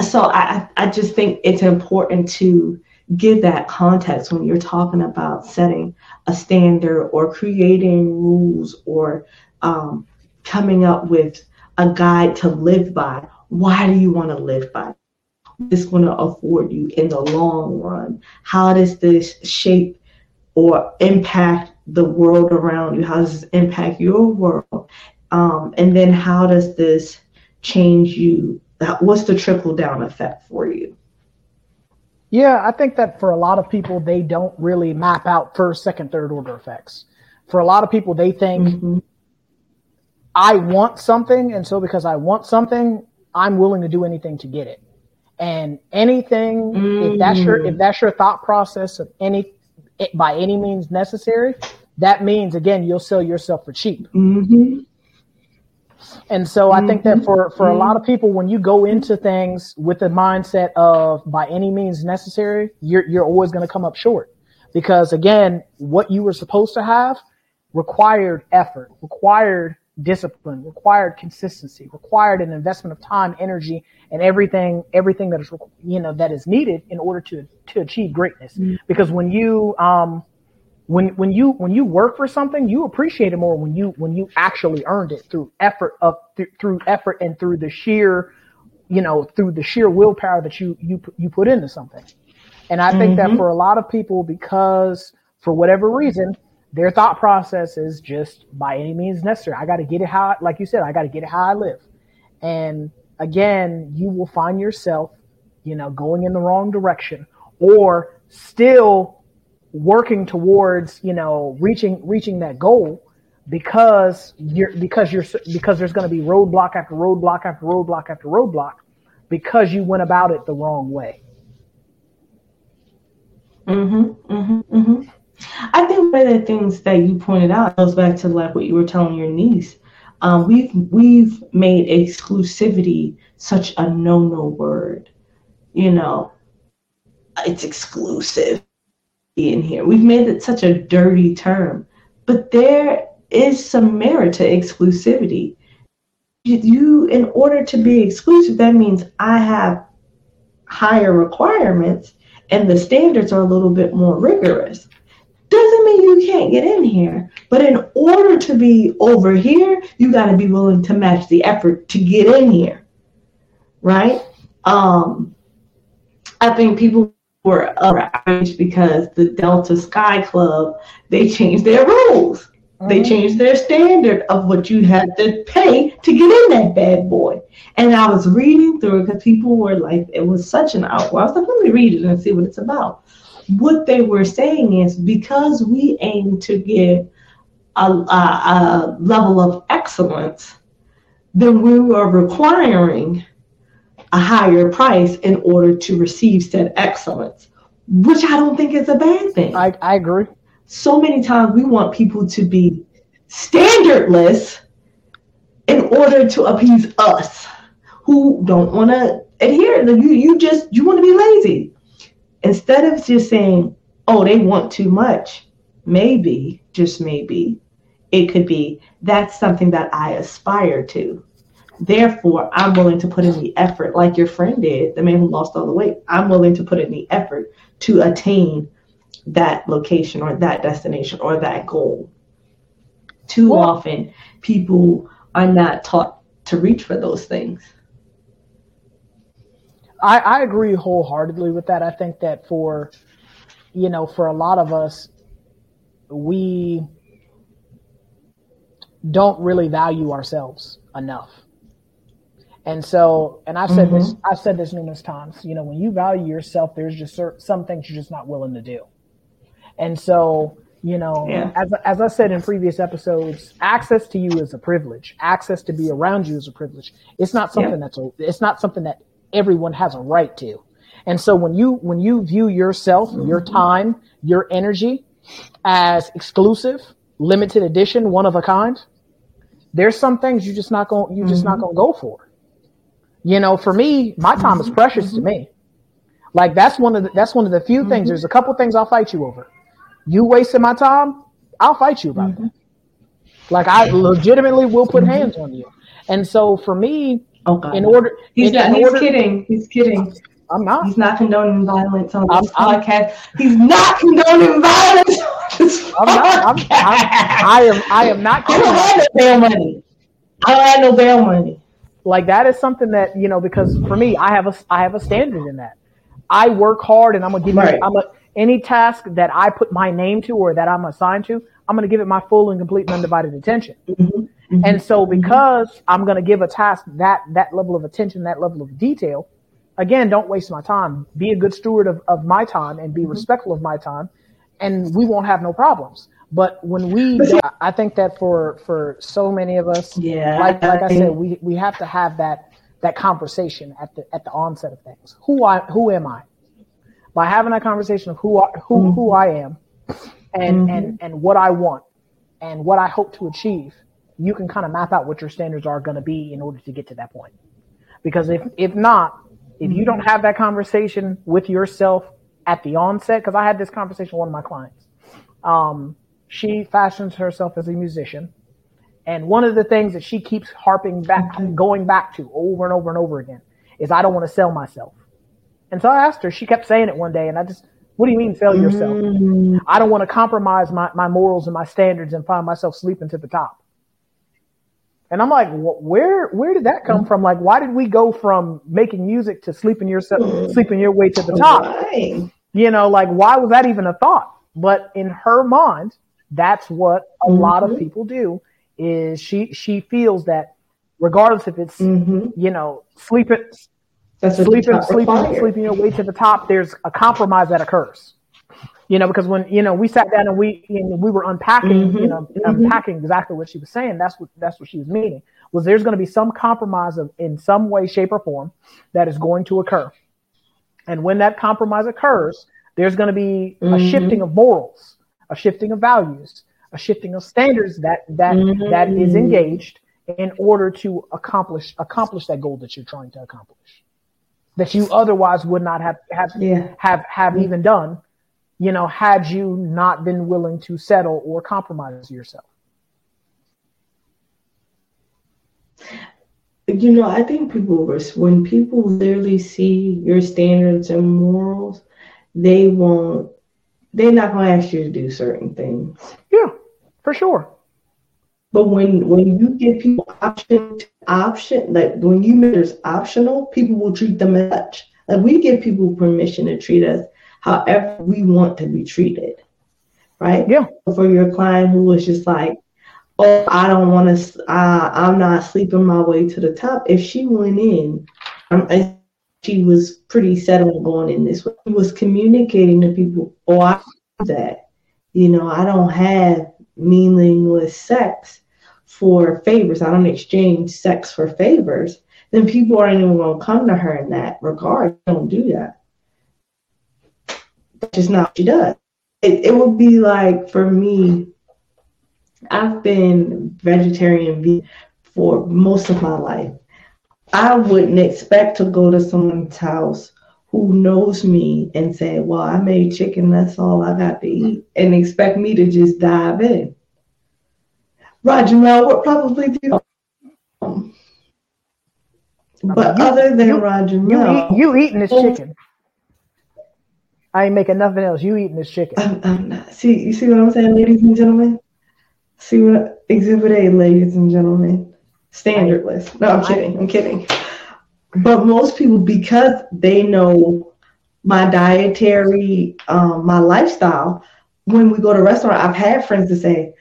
So i i just think it's important to give that context when you're talking about setting a standard or creating rules or um, coming up with a guide to live by. Why do you want to live by this going to afford you in the long run? How does this shape or impact the world around you? How does this impact your world? Um, and then how does this change you? What's the trickle down effect for you? Yeah, I think that for a lot of people, they don't really map out first, second, third order effects. For a lot of people, they think, mm-hmm. I want something, and so because I want something, I'm willing to do anything to get it. And anything, mm. if that's your if that's your thought process of any by any means necessary, that means again you'll sell yourself for cheap. Mm-hmm. And so mm-hmm. I think that for for a lot of people, when you go into things with the mindset of by any means necessary, you're you're always going to come up short because again, what you were supposed to have required effort, required discipline, required consistency, required an investment of time, energy, and everything everything that is you know that is needed in order to to achieve greatness. Mm-hmm. Because when you um when when you when you work for something, you appreciate it more when you when you actually earned it through effort of th- through effort and through the sheer you know through the sheer willpower that you you you put into something. And I think mm-hmm. that for a lot of people, because for whatever reason, their thought process is just by any means necessary. I got to get it how, like you said, I got to get it how I live. And again, you will find yourself, you know, going in the wrong direction or still working towards, you know, reaching, reaching that goal because you're, because you're, because there's going to be roadblock after roadblock after roadblock after roadblock because you went about it the wrong way. Mm-hmm, mm-hmm, mm-hmm. I think one of the things that you pointed out goes back to like what you were telling your niece. Um, we've we've made exclusivity such a no-no word. You know, it's exclusive in here. We've made it such a dirty term, but there is some merit to exclusivity. You, in order to be exclusive, that means I have higher requirements and the standards are a little bit more rigorous doesn't mean you can't get in here. But in order to be over here, you got to be willing to match the effort to get in here. Right? Um, I think people were outraged because the Delta Sky Club, they changed their rules. They mm-hmm. changed their standard of what you had to pay to get in that bad boy. And I was reading through it because people were like, it was such an outrage. I was like, let me read it and see what it's about what they were saying is because we aim to give a, a, a level of excellence, then we are requiring a higher price in order to receive said excellence, which I don't think is a bad thing. I, I agree. So many times we want people to be standardless in order to appease us who don't want to adhere. You, you just you want to be lazy instead of just saying, oh, they want too much, maybe, just maybe, it could be that's something that I aspire to. Therefore, I'm willing to put in the effort, like your friend did, the man who lost all the weight. I'm willing to put in the effort to attain that location or that destination or that goal. Too well, often, people are not taught to reach for those things. I, I agree wholeheartedly with that. I think that for, you know, for a lot of us, we don't really value ourselves enough. And so, and I've said mm-hmm. this, I've said this numerous times, you know, when you value yourself, there's just certain, some things you're just not willing to do. And so, you know, yeah. as, as I said in previous episodes, access to you is a privilege. Access to be around you is a privilege. It's not something yeah. that's a, it's not something that everyone has a right to. And so when you when you view yourself, your time, your energy as exclusive, limited edition, one of a kind, there's some things you just not going you just mm-hmm. not going to go for. You know, for me, my time is precious mm-hmm. to me. Like that's one of the, that's one of the few mm-hmm. things. There's a couple things I'll fight you over. You wasting my time, I'll fight you about mm-hmm. that. Like I legitimately will put mm-hmm. hands on you. And so for me, Oh God. In order, he's in, not. In he's order, kidding. He's kidding. I'm not. He's not condoning violence on this I'm, podcast. I'm, he's not condoning violence on this I'm not. I'm, I'm, I am. I am not. I don't have no bail money. I don't have no bail money. Like that is something that you know because for me, I have a I have a standard in that. I work hard, and I'm gonna give right. you. I'm a any task that I put my name to or that I'm assigned to. I'm gonna give it my full and complete and undivided attention. Mm-hmm. Mm-hmm. And so because I'm going to give a task that, that level of attention, that level of detail, again, don't waste my time. Be a good steward of, of my time and be mm-hmm. respectful of my time and we won't have no problems. But when we, I think that for, for so many of us, yeah, like, like I said, we, we have to have that, that conversation at the, at the onset of things. Who I, who am I? By having that conversation of who, I, who, mm-hmm. who I am and, mm-hmm. and, and what I want and what I hope to achieve you can kind of map out what your standards are going to be in order to get to that point. Because if, if not, if you don't have that conversation with yourself at the onset, because I had this conversation with one of my clients. Um, she fashions herself as a musician And one of the things that she keeps harping back, going back to over and over and over again is I don't want to sell myself. And so I asked her, she kept saying it one day and I just, what do you mean sell yourself? Mm. I don't want to compromise my, my morals and my standards and find myself sleeping to the top. And I'm like, where where did that come from? Like, why did we go from making music to sleeping yourself, sleeping your way to the top? Right. You know, like why was that even a thought? But in her mind, that's what a mm-hmm. lot of people do. Is she she feels that regardless if it's mm-hmm. you know sleeping, that's sleeping, sleeping, sleeping your way to the top, there's a compromise that occurs you know, because when you know we sat down and we and we were unpacking, mm-hmm, you know, mm-hmm. unpacking exactly what she was saying. That's what that's what she was meaning. Was there's going to be some compromise of, in some way, shape, or form that is going to occur, and when that compromise occurs, there's going to be mm-hmm. a shifting of morals, a shifting of values, a shifting of standards that that that is mm-hmm. engaged in order to accomplish accomplish that goal that you're trying to accomplish, that you otherwise would not have have yeah. have have even done you know, had you not been willing to settle or compromise yourself? You know, I think people, when people literally see your standards and morals, they won't, they're not going to ask you to do certain things. Yeah, for sure. But when when you give people option option, like when you make it optional, people will treat them as such. Like we give people permission to treat us however we want to be treated. Right? Yeah. For your client who was just like, oh, I don't want to, uh, I'm not sleeping my way to the top. If she went in, um, she was pretty set on going in this way. She was communicating to people, oh, I that. You know, I don't have meaningless sex for favors. I don't exchange sex for favors. Then people aren't even going to come to her in that regard. Don't do that that's just not what she does. It, it would be like for me, I've been vegetarian for most of my life. I wouldn't expect to go to someone's house who knows me and say, Well, I made chicken, that's all I got to eat, and expect me to just dive in. Roger Mel would probably do. Oh, but you, other than you, Roger Mel, you, eat, you eating this oh. chicken. I ain't making nothing else. You eating this chicken. I'm, I'm not. See, you see what I'm saying, ladies and gentlemen? See what Exhibit A, ladies and gentlemen. Standardless. No, I'm kidding. I'm kidding. But most people, because they know my dietary, um, my lifestyle, when we go to a restaurant, I've had friends to say,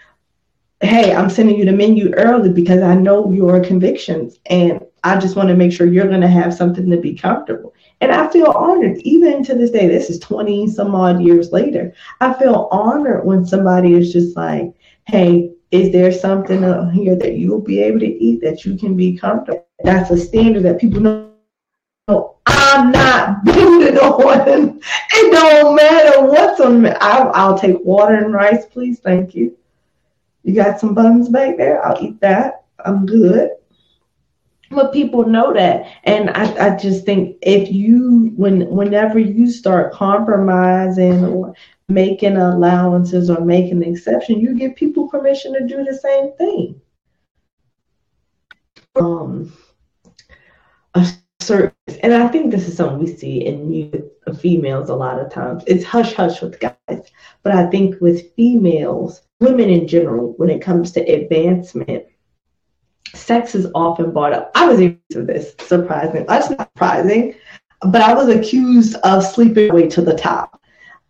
Hey, I'm sending you the menu early because I know your convictions and I just want to make sure you're going to have something to be comfortable. And I feel honored, even to this day, this is 20 some odd years later. I feel honored when somebody is just like, hey, is there something here that you'll be able to eat that you can be comfortable? That's a standard that people know. I'm not booted on. It don't matter what's on me. I'll, I'll take water and rice, please. Thank you. You got some buns back there? I'll eat that. I'm good but people know that. And I, I just think if you when whenever you start compromising or making allowances or making an exception you give people permission to do the same thing. Um a certain and i think this is something we see in you females a lot of times. It's hush hush with guys. But i think with females women in general when it comes to advancement sex is often brought up. I was of this, surprising. That's not surprising, but I was accused of sleeping way to the top.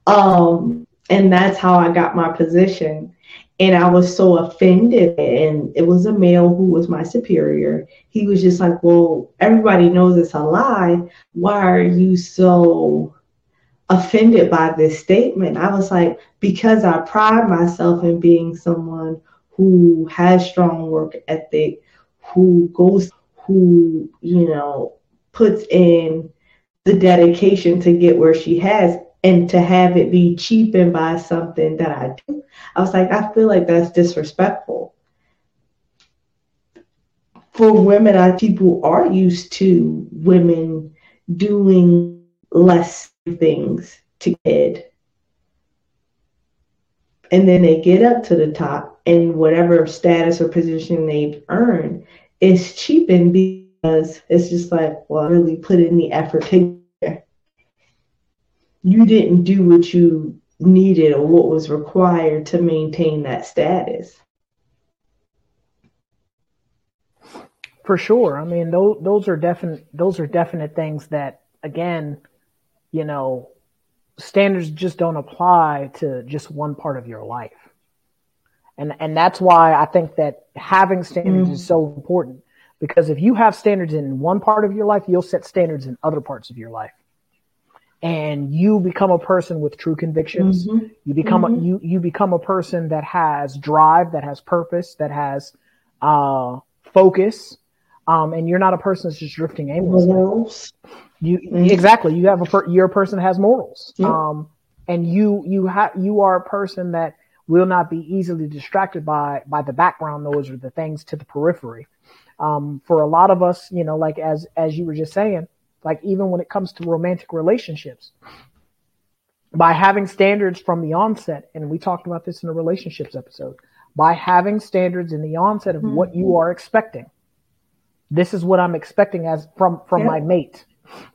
Um, and that's how I got my position. And I was so offended. And it was a male who was my superior. He was just like, Well, everybody knows it's a lie. Why are you so offended by this statement? I was like, Because I pride myself in being someone who has strong work ethic, who goes, who, you know, puts in the dedication to get where she has and to have it be cheapened by something that I do. I was like, I feel like that's disrespectful. For women, I people are used to women doing less things to get. And then they get up to the top in whatever status or position they've earned is cheapened because it's just like, well, I really put in the effort to you didn't do what you needed or what was required to maintain that status. For sure. I mean, those those are definite those are definite things that again, you know, standards just don't apply to just one part of your life. And and that's why I think that having standards mm-hmm. is so important because if you have standards in one part of your life, you'll set standards in other parts of your life. And you become a person with true convictions. Mm-hmm. You become mm-hmm. a, you you become a person that has drive, that has purpose, that has uh, focus, um, and you're not a person that's just drifting aimlessly. Morals. You mm-hmm. exactly. You have a per, you're a person that has morals. Um, and you you have you are a person that will not be easily distracted by by the background noise or the things to the periphery. Um, for a lot of us, you know, like as as you were just saying, like even when it comes to romantic relationships, by having standards from the onset, and we talked about this in the relationships episode, by having standards in the onset of mm-hmm. what you are expecting. This is what I'm expecting as from from my mate.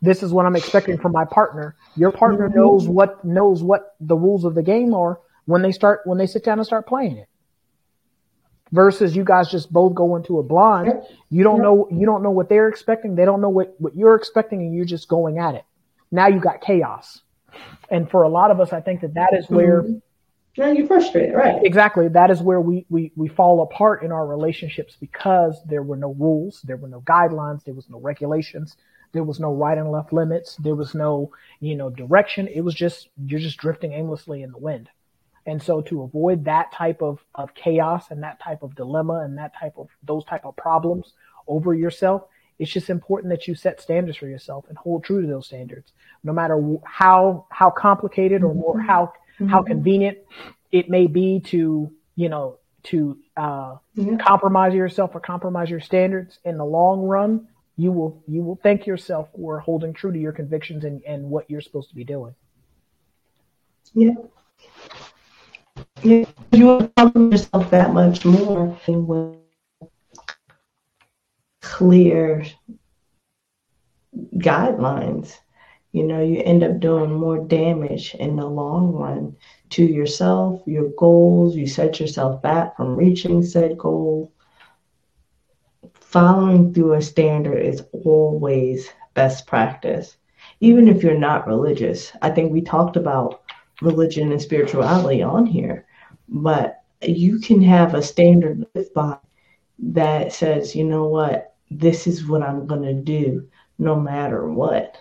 This is what I'm expecting from my partner. Your partner mm-hmm. knows what knows what the rules of the game are when they start when they sit down and start playing it. Versus you guys just both go into a blind. You don't know you don't know what they're expecting. They don't know what, what you're expecting and you're just going at it. Now you got chaos. And for a lot of us, I think that that is where mm-hmm. Now you're frustrated, right? Exactly. That is where we, we, we fall apart in our relationships because there were no rules, there were no guidelines, there was no regulations, there was no right and left limits, there was no, you know, direction. It was just, you're just drifting aimlessly in the wind. And so to avoid that type of, of chaos and that type of dilemma and that type of, those type of problems over yourself, it's just important that you set standards for yourself and hold true to those standards, no matter how, how complicated or more, how, mm-hmm. how convenient it may be to, you know, to, uh, mm-hmm. compromise yourself or compromise your standards in the long run, you will, you will thank yourself for holding true to your convictions and, and what you're supposed to be doing. Yeah. You will love yourself that much more clear guidelines. You know, you end up doing more damage in the long run to yourself, your goals. You set yourself back from reaching said goal. Following through a standard is always best practice, even if you're not religious. I think we talked about religion and spirituality on here, but you can have a standard by that says, you know what, this is what I'm going to do no matter what,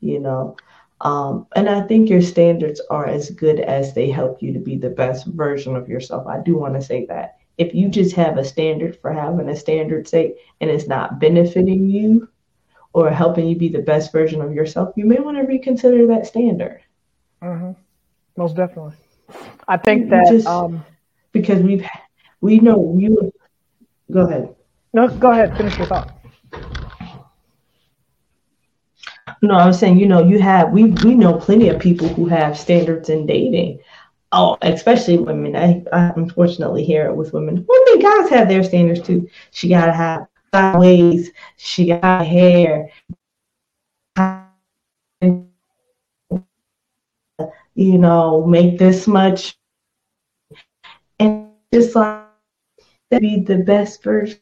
you know. Um, and I think your standards are as good as they help you to be the best version of yourself. I do want to say that. If you just have a standard for having a standard sake and it's not benefiting you or helping you be the best version of yourself, you may want to reconsider that standard. Mm-hmm. Most definitely. I think that just, um, because we've we know you. Go ahead. No, go ahead. Finish your thought. No, I was saying, you know, you have we we know plenty of people who have standards in dating. Oh, especially women. I, I unfortunately hear it with women. Women, guys have their standards too. She gotta have sideways. She got hair you know, make this much. And just like be the best version.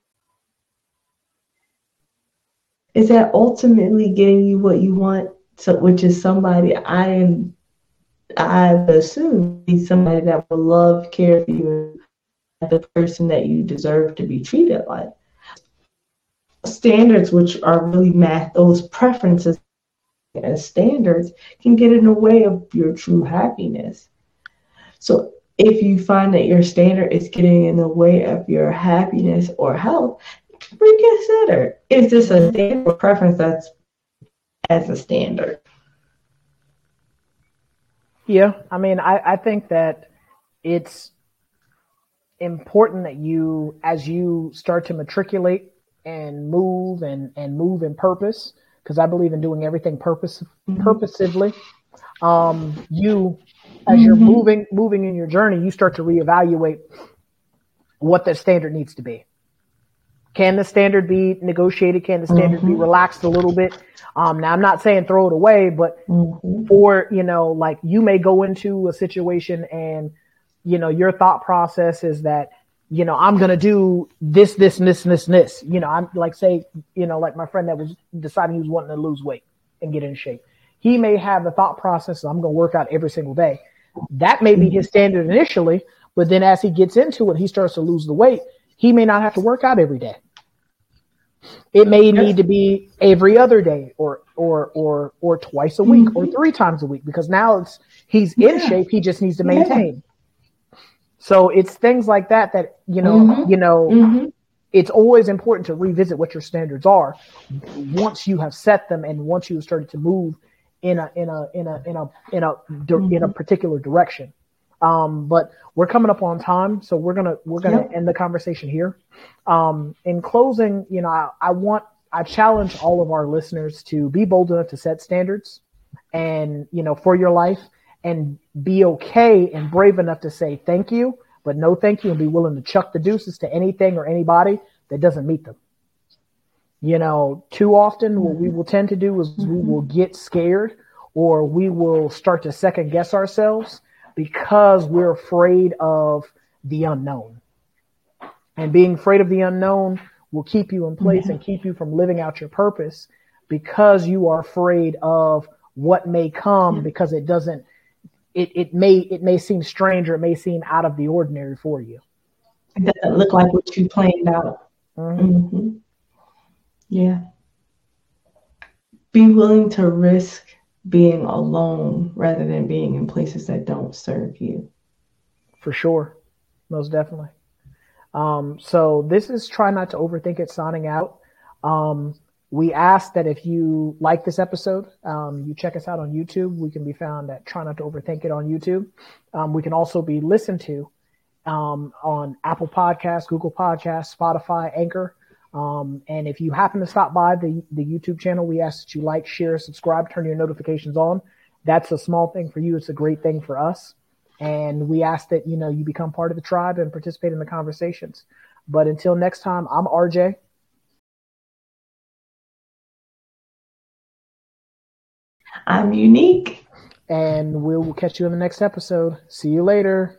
Is that ultimately getting you what you want? So, which is somebody I am, I assume be somebody that will love, care for you, the person that you deserve to be treated like. Standards, which are really math, those preferences and standards can get in the way of your true happiness. So if you find that your standard is getting in the way of your happiness or health, reconsider. Is this a standard preference that's as a standard? Yeah, I mean, I, I think that it's important that you, as you start to matriculate and move and, and move in purpose, because I believe in doing everything purpose mm-hmm. purposively. Um, you, as you're mm-hmm. moving moving in your journey, you start to reevaluate what the standard needs to be. Can the standard be negotiated? Can the standard mm-hmm. be relaxed a little bit? Um, now I'm not saying throw it away, but mm-hmm. for, you know, like you may go into a situation and, you know, your thought process is that, you know, I'm to do this, this, and this, and this, and this. You know, I'm like, say, you know, like my friend that was deciding he was wanting to lose weight and get in shape. He may have the thought process, I'm to work out every single day. That may be his standard initially, but then as he gets into it, he starts to lose the weight. He may not have to work out every day. It may need to be every other day or, or, or, or twice a week mm-hmm. or three times a week because now it's, he's in yeah. shape. He just needs to maintain. Yeah. So it's things like that that, you know, mm-hmm. you know, mm-hmm. it's always important to revisit what your standards are once you have set them and once you have started to move in a, in a, in a, in a, in a, in a mm-hmm. particular direction. Um, but we're coming up on time, so we're gonna we're gonna yep. end the conversation here. Um, in closing, you know, I, I want I challenge all of our listeners to be bold enough to set standards, and you know, for your life, and be okay and brave enough to say thank you, but no thank you, and be willing to chuck the deuces to anything or anybody that doesn't meet them. You know, too often what we will tend to do is we will get scared or we will start to second guess ourselves because we're afraid of the unknown. And being afraid of the unknown will keep you in place and keep you from living out your purpose because you are afraid of what may come because it doesn't it, it may it may seem strange or it may seem out of the ordinary for you. It doesn't look like what you planned out. Mm-hmm. Mm-hmm. Yeah. Be willing to risk being alone rather than being in places that don't serve you. For sure. Most definitely. Um, so this is try not to overthink it signing out. Um, we ask that if you like this episode, um, you check us out on YouTube. We can be found at Try Not to Overthink It on YouTube. Um, we can also be listened to um, on Apple Podcasts, Google Podcasts, Spotify, Anchor. Um, and if you happen to stop by the, the YouTube channel, we ask that you like, share, subscribe, turn your notifications on. That's a small thing for you. It's a great thing for us. And we ask that, you know, you become part of the tribe and participate in the conversations. But until next time, I'm RJ. I'm unique. And we'll catch you in the next episode. See you later.